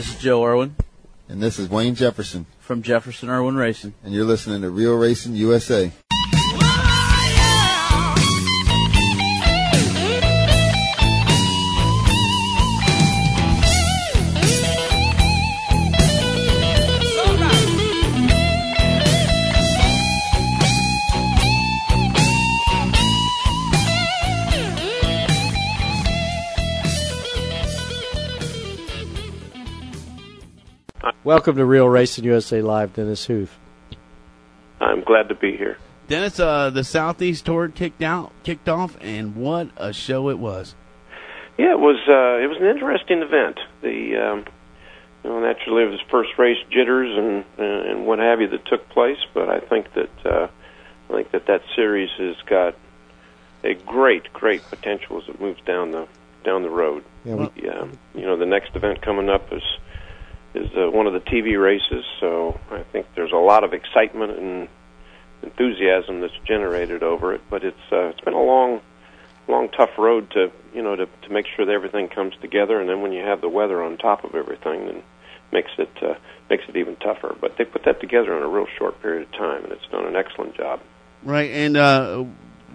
This is Joe Irwin And this is Wayne Jefferson, from Jefferson Irwin Racing. and you're listening to Real Racing USA. Welcome to Real Racing USA Live, Dennis Huth. I'm glad to be here. Dennis, uh, the Southeast Tour kicked out, kicked off, and what a show it was. Yeah, it was uh, it was an interesting event. The um, you know naturally it was first race jitters and uh, and what have you that took place, but I think that uh, I think that that series has got a great great potential as it moves down the down the road. Yeah, we, Yeah, you know the next event coming up is is uh, one of the TV races, so I think there's a lot of excitement and enthusiasm that's generated over it. But it's uh, it's been a long, long, tough road to you know to to make sure that everything comes together, and then when you have the weather on top of everything, then makes it uh, makes it even tougher. But they put that together in a real short period of time, and it's done an excellent job. Right, and uh,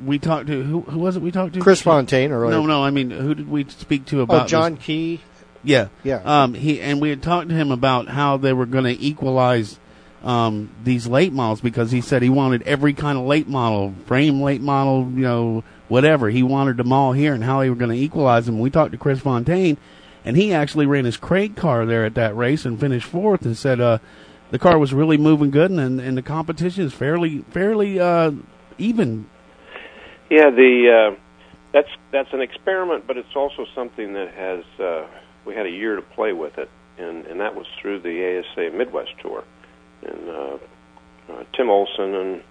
we talked to who? Who was it? We talked to Chris Fontaine earlier. No, no. I mean, who did we speak to about Oh, John this? Key. Yeah, Yeah. Um, he and we had talked to him about how they were going to equalize um, these late models because he said he wanted every kind of late model, frame late model, you know, whatever. He wanted them all here and how they were going to equalize them. We talked to Chris Fontaine, and he actually ran his crate car there at that race and finished fourth and said uh, the car was really moving good and, and the competition is fairly fairly uh, even. Yeah, the uh, that's that's an experiment, but it's also something that has uh, we had a year to play with it, and and that was through the ASA Midwest Tour, and uh, uh, Tim Olson and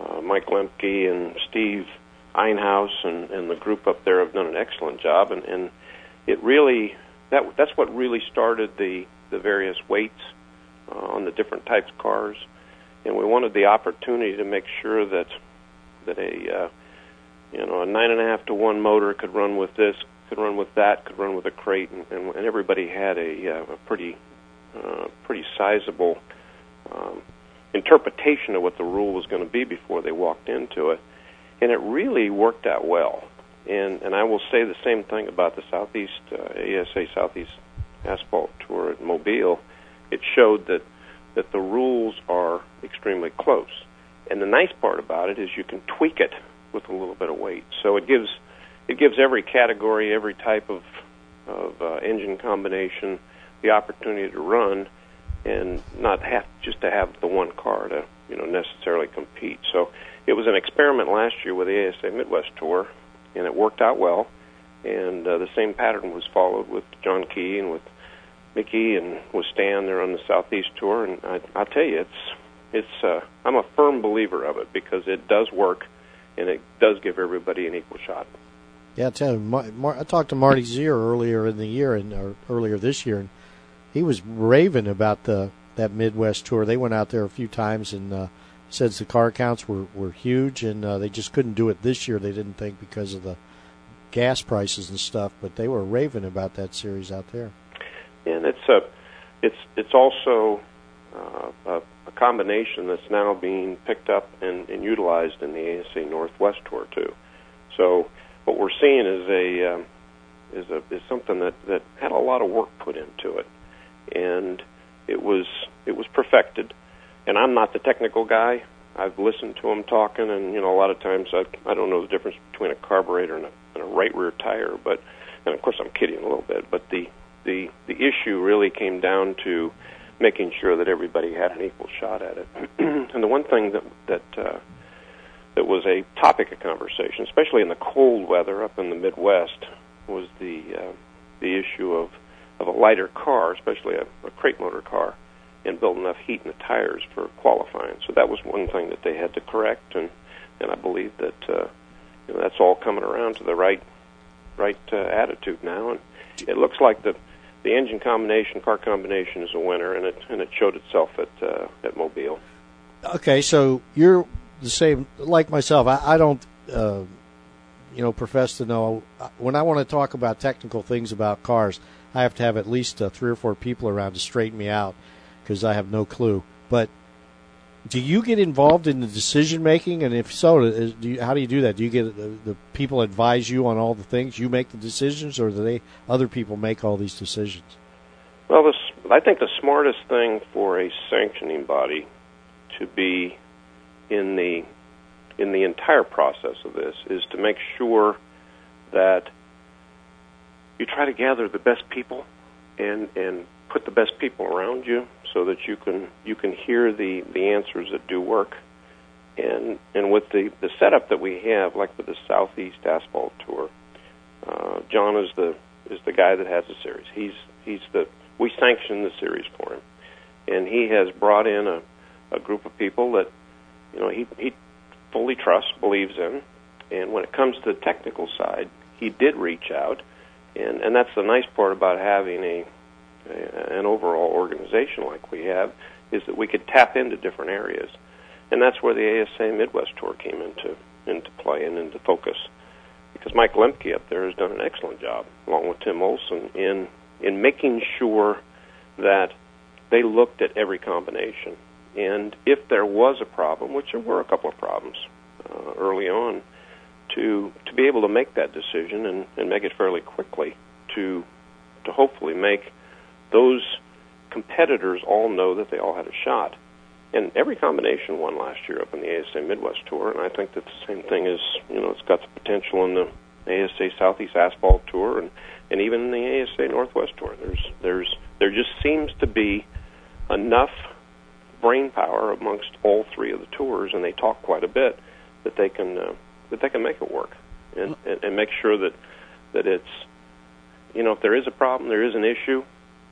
uh, Mike Lemke and Steve Einhaus and and the group up there have done an excellent job, and and it really that that's what really started the the various weights uh, on the different types of cars, and we wanted the opportunity to make sure that that a uh, you know a nine and a half to one motor could run with this, could run with that, could run with a crate, and, and, and everybody had a, uh, a pretty uh, pretty sizable um, interpretation of what the rule was going to be before they walked into it, and it really worked out well. And and I will say the same thing about the Southeast uh, ASA Southeast Asphalt Tour at Mobile. It showed that that the rules are extremely close. And the nice part about it is you can tweak it with a little bit of weight. So it gives it gives every category, every type of of uh, engine combination the opportunity to run and not have just to have the one car to you know necessarily compete. So it was an experiment last year with the ASA Midwest Tour, and it worked out well. And uh, the same pattern was followed with John Key and with Mickey and with Stan there on the Southeast Tour. And I, I tell you, it's it's uh, I'm a firm believer of it because it does work, and it does give everybody an equal shot. Yeah, you, Mar- Mar- I talked to Marty Zier earlier in the year and or earlier this year, and he was raving about the that Midwest tour. They went out there a few times and uh, says the car counts were were huge, and uh, they just couldn't do it this year. They didn't think because of the gas prices and stuff, but they were raving about that series out there. and it's a it's it's also uh, a, a combination that's now being picked up and, and utilized in the ASA Northwest Tour too. So what we're seeing is a um, is a is something that that had a lot of work put into it, and it was it was perfected. And I'm not the technical guy. I've listened to them talking, and you know a lot of times I I don't know the difference between a carburetor and a, and a right rear tire, but and of course I'm kidding a little bit, but the the the issue really came down to making sure that everybody had an equal shot at it. and the one thing that that uh, that was a topic of conversation, especially in the cold weather up in the Midwest, was the uh, the issue of of a lighter car, especially a, a crate motor car, and build enough heat in the tires for qualifying. So that was one thing that they had to correct, and and I believe that uh, you know, that's all coming around to the right right uh, attitude now, and it looks like the the engine combination, car combination, is a winner, and it and it showed itself at uh, at Mobile. Okay, so you're the same like myself. I, I don't, uh, you know, profess to know. uh, When I want to talk about technical things about cars, I have to have at least uh, three or four people around to straighten me out because I have no clue. But do you get involved in the decision making? And if so, is- do you, how do you do that? Do you get the, the people advise you on all the things? You make the decisions, or do they other people make all these decisions? Well, this, I think the smartest thing for a sanctioning body to be in the in the entire process of this is to make sure that you try to gather the best people and and put the best people around you so that you can you can hear the the answers that do work. And and with the the setup that we have like with the southeast asphalt tour uh, John is the is the guy that has the series. He's he's the we sanction the series for him. And he has brought in a a group of people that you know he he fully trusts believes in and when it comes to the technical side he did reach out and and that's the nice part about having a, a an overall organization like we have is that we could tap into different areas, and that's where the ASA Midwest Tour came into into play and into focus, because Mike Lemke up there has done an excellent job along with Tim Olson in in making sure that they looked at every combination, and if there was a problem, which there were a couple of problems uh, early on, to to be able to make that decision and, and make it fairly quickly to to hopefully make those competitors all know that they all had a shot. And every combination won last year up in the ASA Midwest Tour, and I think that the same thing is you know it's got the potential in the ASA Southeast Asphalt Tour and and even in the ASA Northwest Tour. There's there's there just seems to be enough brain power amongst all three of the tours, and they talk quite a bit that they can uh, that they can make it work and, and, and make sure that that it's you know if there is a problem, there is an issue,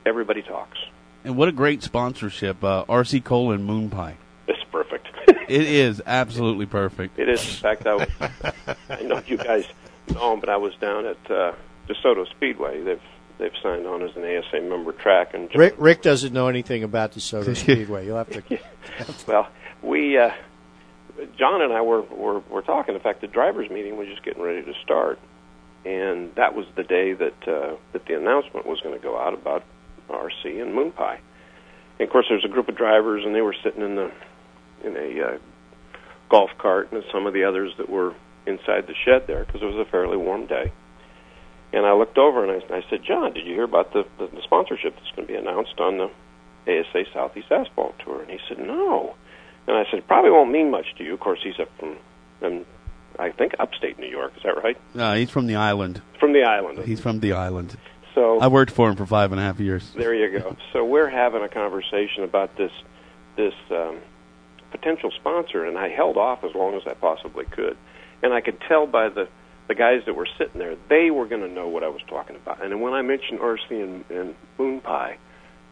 everybody talks. And what a great sponsorship, uh, RC Cola and Moon Pie. It's perfect. It is absolutely perfect. it is. In fact, I was, I know you guys know but I was down at uh, DeSoto Speedway. They've they've signed on as an ASA member track, and Rick, Rick doesn't know anything about DeSoto Speedway. You'll have to. well, we uh, John and I were, were were talking. In fact, the drivers' meeting was just getting ready to start, and that was the day that uh, that the announcement was going to go out about RC and Moon Pie. And of course, there's a group of drivers, and they were sitting in the in a uh, golf cart, and some of the others that were inside the shed there because it was a fairly warm day. And I looked over and I, I said, John, did you hear about the, the, the sponsorship that's going to be announced on the ASA Southeast Asphalt Tour? And he said, No. And I said, it probably won't mean much to you. Of course, he's up from, um, I think, upstate New York. Is that right? Uh, he's from the island. From the island. He's from the island. So I worked for him for five and a half years. there you go. So we're having a conversation about this this um, potential sponsor, and I held off as long as I possibly could. And I could tell by the the guys that were sitting there, they were going to know what I was talking about. And when I mentioned RC and, and Moon Pie,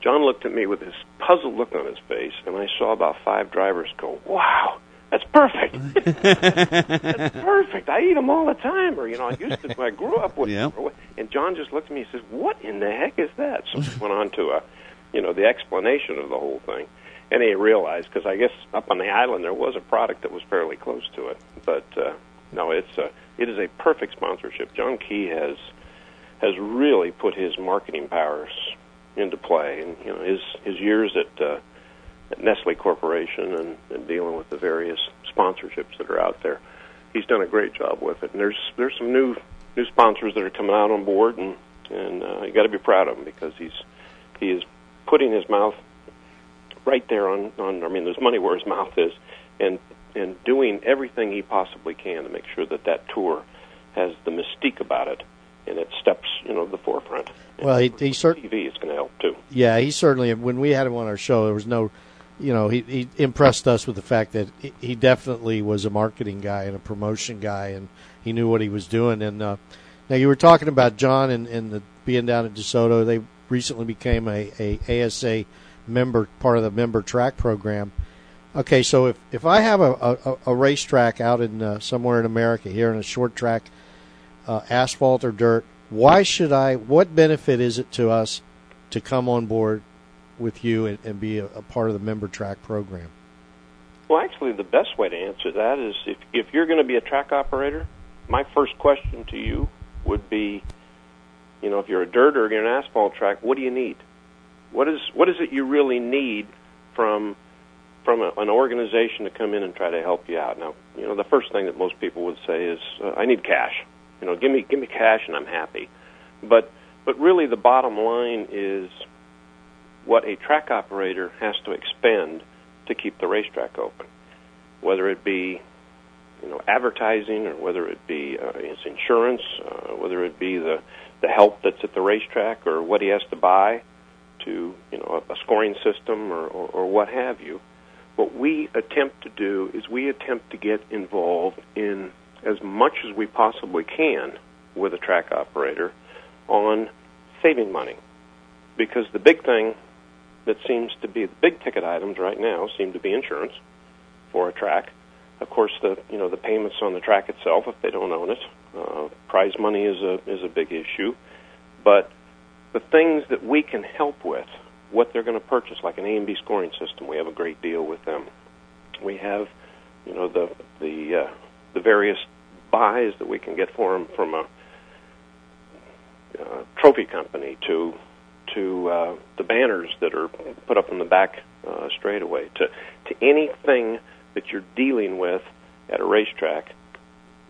John looked at me with this puzzled look on his face, and I saw about five drivers go, "Wow, that's perfect! that's perfect! I eat them all the time." Or you know, I used to. I grew up with. Them. And John just looked at me and says, "What in the heck is that?" So we went on to a, you know, the explanation of the whole thing, and he realized because I guess up on the island there was a product that was fairly close to it, but uh, no, it's a, it is a perfect sponsorship. John Key has has really put his marketing powers into play, and you know his his years at, uh, at Nestle Corporation and, and dealing with the various sponsorships that are out there. He's done a great job with it, and there's there's some new new sponsors that are coming out on board, and and uh, you got to be proud of him because he's he is putting his mouth right there on on. I mean, there's money where his mouth is, and and doing everything he possibly can to make sure that that tour has the mystique about it, and it steps you know to the forefront. And Well, he- he cert- TV is going to help too. Yeah, he certainly. When we had him on our show, there was no, you know, he, he impressed us with the fact that he- he definitely was a marketing guy and a promotion guy, and he knew what he was doing. And uh, now you were talking about John and, and the, being down at DeSoto. They recently became a, a ASA member, part of the member track program. Okay, so if, if I have a, a, a racetrack out in uh, somewhere in America here in a short track, uh, asphalt or dirt, why should I? What benefit is it to us to come on board with you and, and be a, a part of the member track program? Well, actually, the best way to answer that is if if you're going to be a track operator, my first question to you would be, you know, if you're a dirt or you're an asphalt track, what do you need? What is what is it you really need from from a, an organization to come in and try to help you out? Now, you know, the first thing that most people would say is, uh, I need cash. You know, give me give me cash and I'm happy. But but really, the bottom line is what a track operator has to expend to keep the racetrack open, whether it be you know advertising or whether it be uh, his insurance, uh, whether it be the the help that's at the racetrack or what he has to buy to you know a, a scoring system or, or, or what have you. What we attempt to do is we attempt to get involved in as much as we possibly can with a track operator on saving money. Because the big thing that seems to be the big ticket items right now seem to be insurance for a track. Of course, the you know the payments on the track itself if they don't own it. Uh, prize money is a is a big issue, but the things that we can help with, what they're going to purchase, like an AMB scoring system, we have a great deal with them. We have, you know, the the uh, the various buys that we can get for them from a uh, trophy company to to uh, the banners that are put up in the back uh, straightaway to to anything that you're dealing with at a racetrack,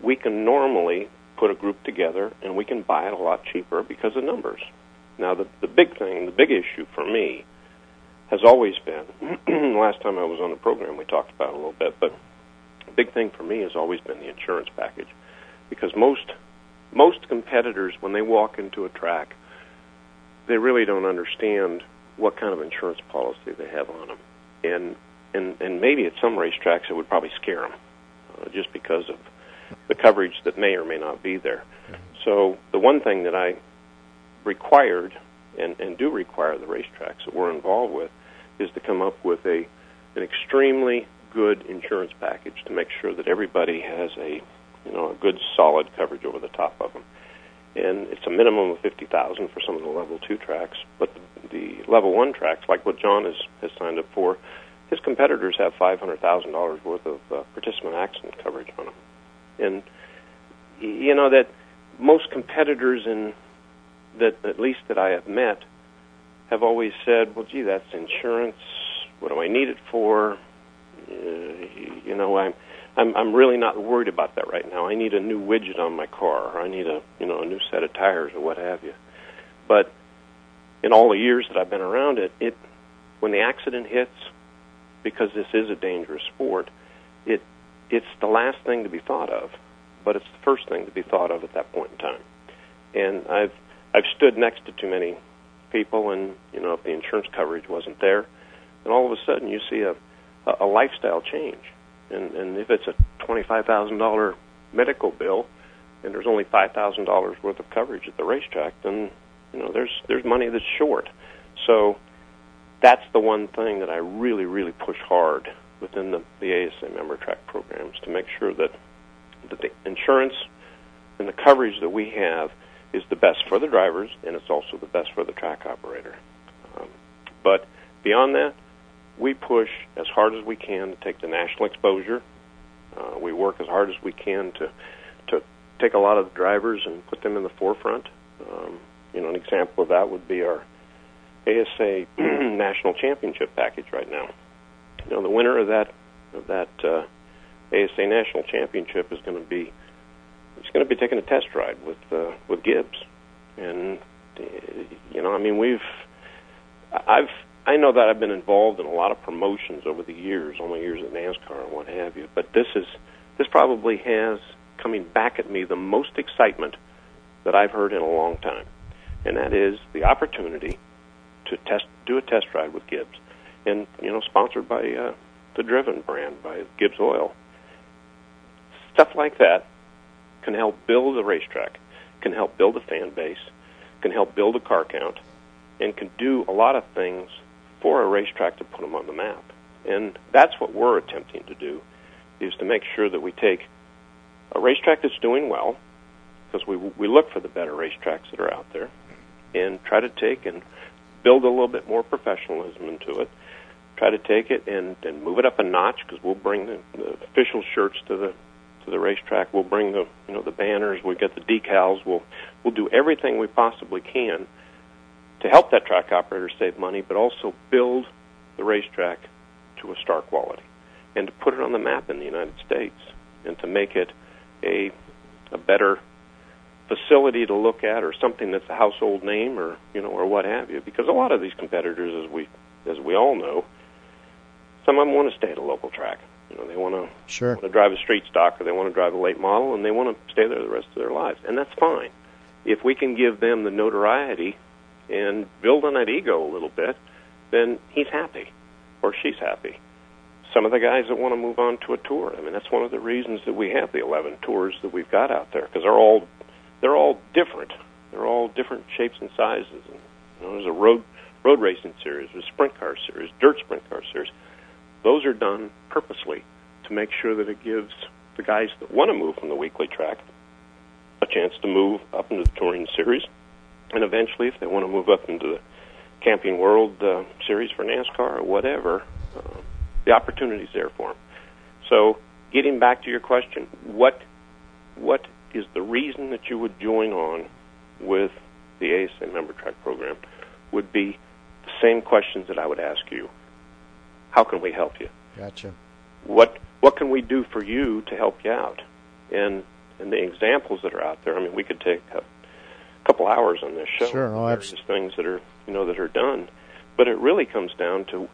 we can normally put a group together and we can buy it a lot cheaper because of numbers. Now, the the big thing, the big issue for me, has always been. last time I was on the program, we talked about it a little bit, but the big thing for me has always been the insurance package, because most most competitors, when they walk into a track, they really don't understand what kind of insurance policy they have on them, and and and maybe at some racetracks it would probably scare them, uh, just because of the coverage that may or may not be there. So the one thing that I required and, and do require the racetracks that we're involved with is to come up with a an extremely good insurance package to make sure that everybody has a you know a good solid coverage over the top of them. And it's a minimum of fifty thousand for some of the level two tracks, but the, the level one tracks, like what John has has signed up for, his competitors have five hundred thousand dollars worth of uh, participant accident coverage on them. And you know that most competitors in that at least that I have met have always said, "Well, gee, that's insurance. What do I need it for?" Uh, you know, I'm I'm I'm really not worried about that right now. I need a new widget on my car, or I need a you know a new set of tires, or what have you. But in all the years that I've been around it, it when the accident hits, because this is a dangerous sport, it it's the last thing to be thought of, but it's the first thing to be thought of at that point in time. And I've I've stood next to too many people, and you know, if the insurance coverage wasn't there, then all of a sudden you see a a, lifestyle change. And and if it's a twenty five thousand dollar medical bill, and there's only five thousand dollars worth of coverage at the racetrack, then you know there's there's money that's short. So that's the one thing that I really really push hard within the, the ASA member track programs to make sure that that the insurance and the coverage that we have is the best for the drivers, and it's also the best for the track operator. Um, but beyond that, we push as hard as we can to take the national exposure. Uh, we work as hard as we can to to take a lot of the drivers and put them in the forefront. Um, you know, an example of that would be our ASA National Championship package right now. You know, the winner of that of that uh, ASA National Championship is going to be he's going to be taking a test ride with uh, with Gibbs, and uh, you know, I mean, we've I've I know that I've been involved in a lot of promotions over the years, all my years at NASCAR and what have you. But this is this probably has coming back at me the most excitement that I've heard in a long time, and that is the opportunity to test do a test ride with Gibbs, and you know, sponsored by uh, the Driven brand by Gibbs Oil. Stuff like that can help build a racetrack, can help build a fan base, can help build a car count, and can do a lot of things for a racetrack to put them on the map. And that's what we're attempting to do, is to make sure that we take a racetrack that's doing well, because we we look for the better racetracks that are out there, and try to take and build a little bit more professionalism into it. Try to take it and, and move it up a notch because we'll bring the, the official shirts to the to the racetrack. We'll bring the you know the banners. We'll get the decals. We'll we'll do everything we possibly can to help that track operator save money, but also build the racetrack to a star quality and to put it on the map in the United States and to make it a a better facility to look at or something that's a household name or you know or what have you because a lot of these competitors as we as we all know some of them want to stay at a local track you know they want to Sure. want to drive a street stock or they want to drive a late model and they want to stay there the rest of their lives and that's fine if we can give them the notoriety and build on that ego a little bit then he's happy or she's happy some of the guys that want to move on to a tour. I mean, that's one of the reasons that we have the 11 tours that we've got out there because they're all they're all different. They're all different shapes and sizes. And, you know, there's a road road racing series, there's a sprint car series, dirt sprint car series. Those are done purposely to make sure that it gives the guys that want to move from the weekly track a chance to move up into the touring series, and eventually, if they want to move up into the Camping World uh, Series for NASCAR or whatever, uh, the opportunity's there for them. So, getting back to your question, what what is the reason that you would join on with the ASA member track program? Would be the same questions that I would ask you. How can we help you? Gotcha. What what can we do for you to help you out? And and the examples that are out there. I mean, we could take a couple hours on this show. Sure, oh, on various things that are you know that are done, but it really comes down to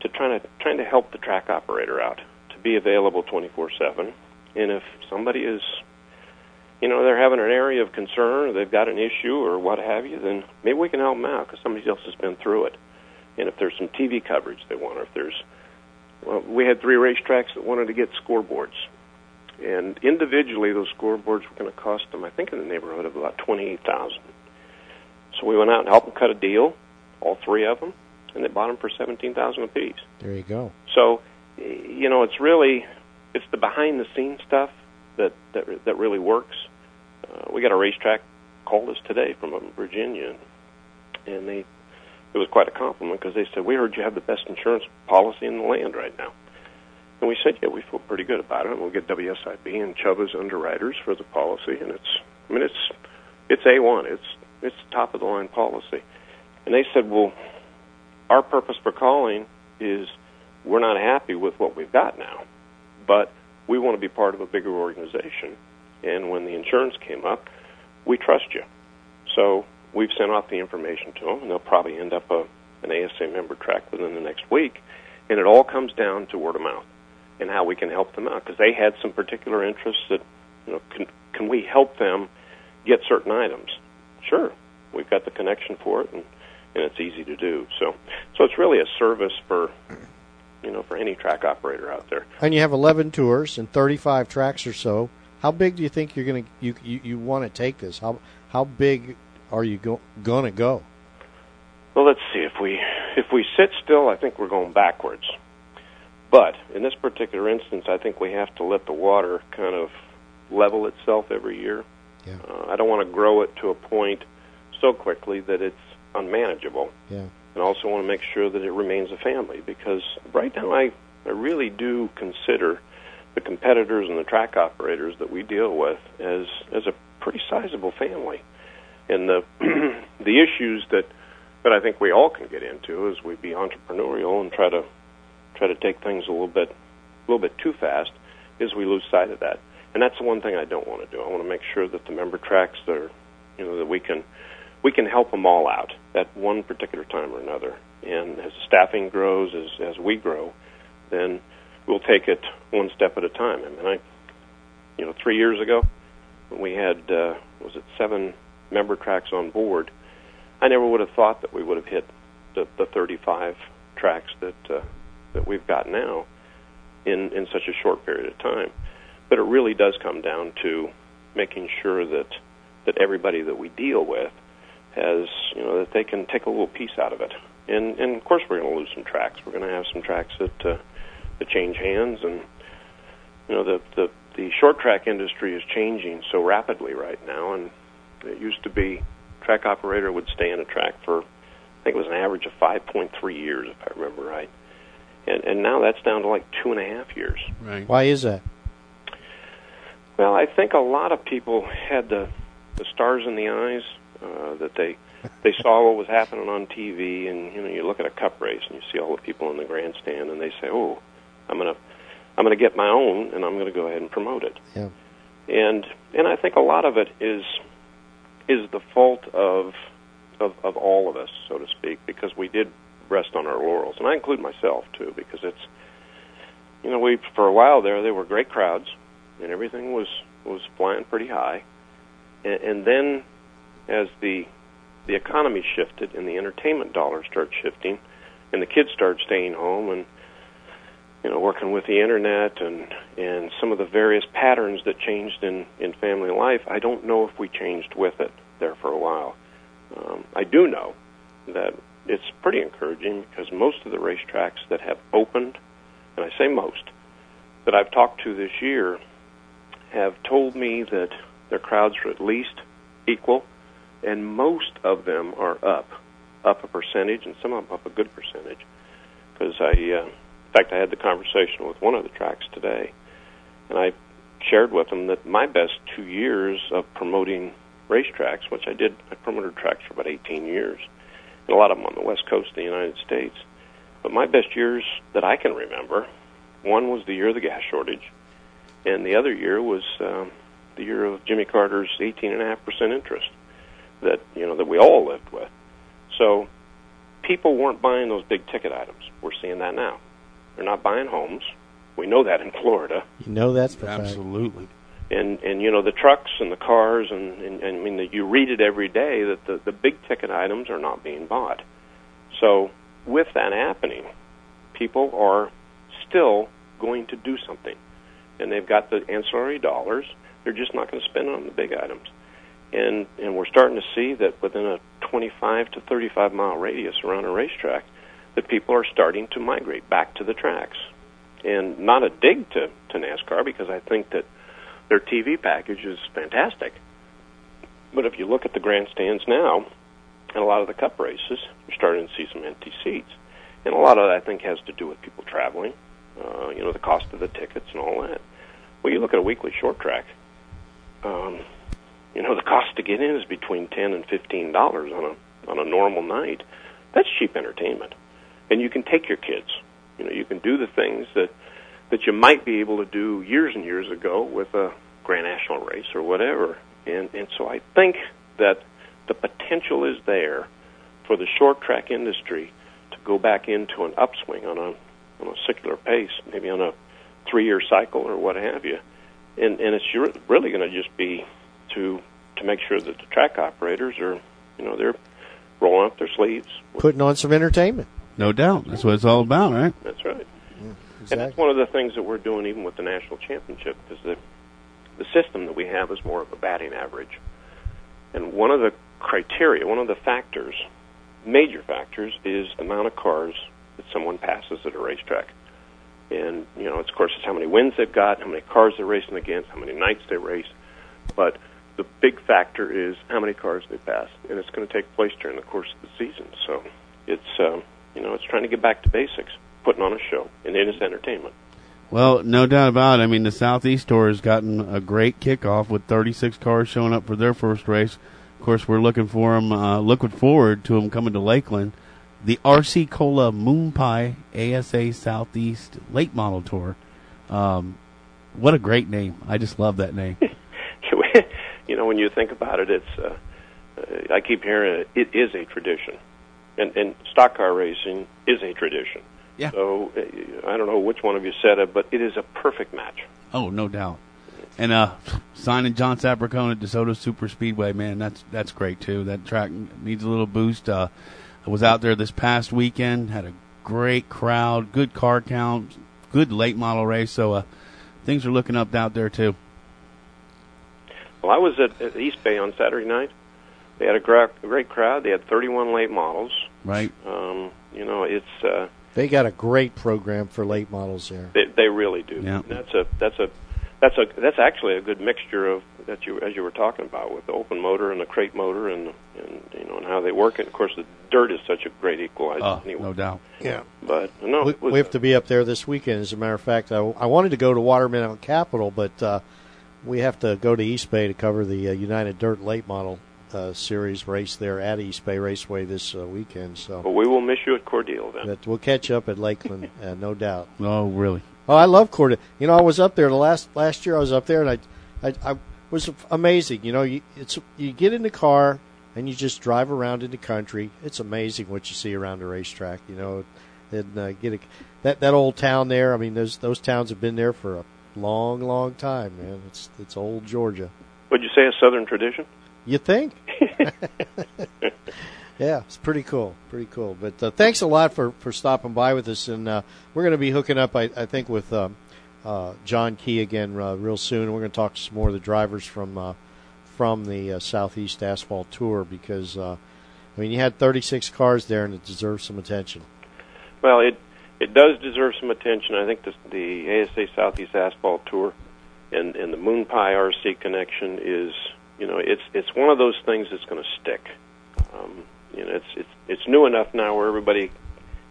to trying to trying to help the track operator out to be available 24/7. And if somebody is you know they're having an area of concern or they've got an issue or what have you, then maybe we can help them out because somebody else has been through it. And if there's some TV coverage they want, or if there's well, we had three racetracks that wanted to get scoreboards, and individually those scoreboards were going to cost them, I think, in the neighborhood of about twenty-eight thousand. So we went out and helped them cut a deal, all three of them, and they bought them for seventeen thousand apiece. There you go. So, you know, it's really it's the behind-the-scenes stuff that that that really works. Uh, we got a racetrack called us today from um, Virginia, and they it was quite a compliment because they said we heard you have the best insurance policy in the land right now. And we said, yeah, we feel pretty good about it. We'll get WSIB and Chubb as underwriters for the policy, and it's, I mean, it's, it's a one. It's, it's top of the line policy. And they said, well, our purpose for calling is we're not happy with what we've got now, but we want to be part of a bigger organization. And when the insurance came up, we trust you. So we've sent off the information to them, and they'll probably end up a, an ASA member track within the next week. And it all comes down to word of mouth and how we can help them out because they had some particular interests that, you know, can, can we help them get certain items? Sure, we've got the connection for it, and, and it's easy to do. So, so it's really a service for, you know, for any track operator out there. And you have 11 tours and 35 tracks or so. How big do you think you're going to you you, you want to take this? How how big are you go, going to go? Well, let's see. If we if we sit still, I think we're going backwards. But in this particular instance, I think we have to let the water kind of level itself every year. Yeah. Uh, I don't want to grow it to a point so quickly that it's unmanageable. Yeah. And also want to make sure that it remains a family because right now I, I really do consider the competitors and the track operators that we deal with as as a pretty sizable family. And the the issues that that I think we all can get into is we be entrepreneurial and try to try to take things a little bit a little bit too fast is we lose sight of that. And that's the one thing I don't want to do. I want to make sure that the member tracks that are you know that we can we can help them all out at one particular time or another. And as staffing grows, as as we grow, then we'll take it one step at a time. I mean, I, you know, three years ago when we had uh, was it seven member tracks on board, I never would have thought that we would have hit the, the 35 tracks that uh, that we've got now in in such a short period of time. But it really does come down to making sure that that everybody that we deal with has you know that they can take a little piece out of it. And and of course we're going to lose some tracks. We're going to have some tracks that uh, that change hands, and you know the the the short track industry is changing so rapidly right now. And it used to be track operator would stay in a track for I think it was an average of 5.3 years if I remember right. And and now that's down to like two and a half years. Right. Why is that? Well, I think a lot of people had the the stars in the eyes uh, that they they saw what was happening on TV, and you know, you look at a cup race and you see all the people in the grandstand, and they say, "Oh, I'm gonna I'm gonna get my own, and I'm gonna go ahead and promote it." Yeah. And and I think a lot of it is is the fault of of, of all of us, so to speak, because we did rest on our laurels, and I include myself too, because it's you know we for a while there they were great crowds, and everything was was flying pretty high, and, and then as the the economy shifted and the entertainment dollars started shifting, and the kids started staying home and you know working with the internet and and some of the various patterns that changed in in family life. I don't know if we changed with it there for a while. Um, I do know that it's pretty encouraging because most of the racetracks that have opened, and I say most, that I've talked to this year have told me that their crowds are at least equal, and most of them are up, up a percentage, and some of them up a good percentage. Because I, uh, fact, I had the conversation with one of the tracks today, and I shared with them that my best two years of promoting racetracks, which I did, I promoted tracks for about 18 years, and a lot of them on the west coast of the United States. But my best years that I can remember, one was the year of the gas shortage, and the other year was um, the year of Jimmy Carter's 18.5% interest that you know that we all lived with. So people weren't buying those big ticket items. We're seeing that now. They're not buying homes. We know that in Florida. You know that's for fact. Absolutely. And and you know the trucks and the cars and, and, and I mean you read it every day that the the big ticket items are not being bought. So with that happening, people are still going to do something, and they've got the ancillary dollars. They're just not going to spend it on the big items and and we're starting to see that within a 25 to 35 mile radius around a racetrack, that people are starting to migrate back to the tracks, and not a dig to to NASCAR because I think that their TV package is fantastic. But if you look at the grandstands now, and a lot of the Cup races, you're starting to see some empty seats, and a lot of that I think has to do with people traveling, uh, you know, the cost of the tickets and all that. Well, you look at a weekly short track. Um, you know, the cost to get in is between ten and fifteen dollars on a on a normal night. That's cheap entertainment, and you can take your kids. You know, you can do the things that that you might be able to do years and years ago with a Grand National race or whatever. And and so I think that the potential is there for the short track industry to go back into an upswing on a on a secular pace, maybe on a three year cycle or what have you. And and it's really going to just be to to make sure that the track operators are, you know, they're rolling up their sleeves, Putting on some entertainment. No doubt. That's what it's all about, right? That's right. Exactly. And that's one of the things that we're doing even with the national championship because the the system that we have is more of a batting average. And one of the criteria, one of the factors, major factors, is the amount of cars that someone passes at a racetrack. And you know, it's, of course, it's how many wins they've got, how many cars they're racing against, how many nights they race. But the big factor is how many cars they pass, and it's going to take place during the course of the season. So it's um, you know it's trying to get back to basics, putting on a show, and it is entertainment. Well, no doubt about it. I mean, the Southeast Tour has gotten a great kickoff with 36 cars showing up for their first race. Of course, we're looking for them, uh, looking forward to them coming to Lakeland. The RC Cola Moon Pie ASA Southeast Late Model Tour. Um, what a great name! I just love that name. you know, when you think about it, it's uh, uh, I keep hearing it. It is a tradition, and and stock car racing is a tradition. Yeah. So uh, I don't know which one of you said it, but it is a perfect match. Oh, no doubt. And uh, signing John Sapricone at DeSoto Super Speedway, man, that's that's great too. That track needs a little boost. Uh, I was out there this past weekend, had a great crowd, good car count, good late model race. So uh, things are looking up out there too. Well, I was at, at East Bay on Saturday night. They had a gra- great crowd. They had 31 late models. Right. Um, you know, it's uh, They got a great program for late models there. they, they really do. Yeah. And that's a that's a that's a that's actually a good mixture of that you as you were talking about with the open motor and the crate motor and and you know and how they work. And of course, the dirt is such a great equalizer Oh, anyway. no doubt. Yeah. But no, We, was we have to be up there this weekend. As a matter of fact, I, I wanted to go to Watermelon Capital, but uh, we have to go to East Bay to cover the uh, United Dirt Late Model uh, Series race there at East Bay Raceway this uh, weekend. So But we will miss you at Cordele then. but we'll catch up at Lakeland, uh, no doubt. Oh, really? Oh, I love Cordele. You know, I was up there the last last year. I was up there, and I, I, I was amazing. You know, you, it's you get in the car and you just drive around in the country. It's amazing what you see around the racetrack. You know, and uh, get a, that that old town there. I mean, those those towns have been there for a long, long time, man. It's it's old Georgia. Would you say a Southern tradition? You think? yeah, it's pretty cool, pretty cool. But uh, thanks a lot for, for stopping by with us, and uh, we're going to be hooking up, I, I think, with um, uh, John Key again uh, real soon. We're going to talk to some more of the drivers from uh, from the uh, Southeast Asphalt Tour because uh, I mean you had 36 cars there, and it deserves some attention. Well, it it does deserve some attention. I think the, the ASA Southeast Asphalt Tour and and the Moon Pie RC connection is you know it's it's one of those things that's going to stick. Um, you know, it's it's it's new enough now where everybody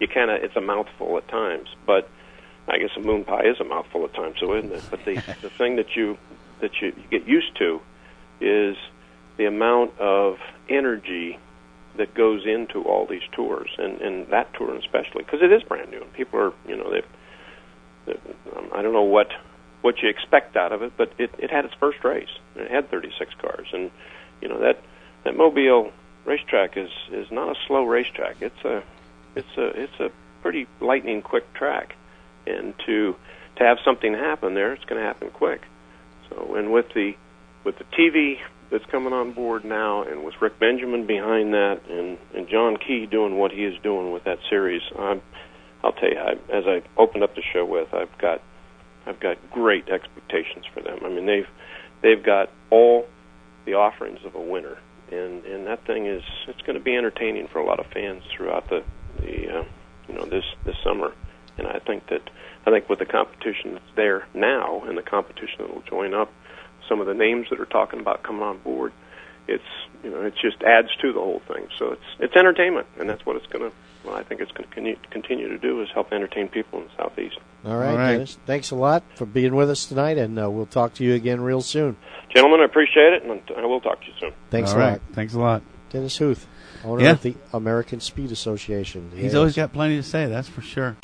you kind of it's a mouthful at times, but I guess a moon pie is a mouthful at times, so isn't it? But the the thing that you that you, you get used to is the amount of energy that goes into all these tours, and and that tour especially because it is brand new. and People are you know they, um, I don't know what what you expect out of it, but it it had its first race it had 36 cars, and you know that that Mobile racetrack is is not a slow racetrack. It's a it's a it's a pretty lightning quick track, and to to have something happen there, it's going to happen quick. So, and with the with the TV that's coming on board now, and with Rick Benjamin behind that, and and John Key doing what he is doing with that series, I'm, I'll tell you, I, as I opened up the show with, I've got I've got great expectations for them. I mean, they've they've got all the offerings of a winner, and and that thing is it's going to be entertaining for a lot of fans throughout the the uh, you know this this summer. And I think that I think with the competition that's there now and the competition that will join up, some of the names that are talking about coming on board, it's you know it just adds to the whole thing. So it's it's entertainment, and that's what it's going to. Well, I think it's going to continue to do is help entertain people in the southeast. All right, All right. Dennis. Thanks a lot for being with us tonight, and uh, we'll talk to you again real soon. Gentlemen, I appreciate it, and I will talk to you soon. Thanks All a right. lot, Thanks a lot. Dennis Huth, owner Yeah. of the American Speed Association. He's Yes. always got plenty to say, that's for sure.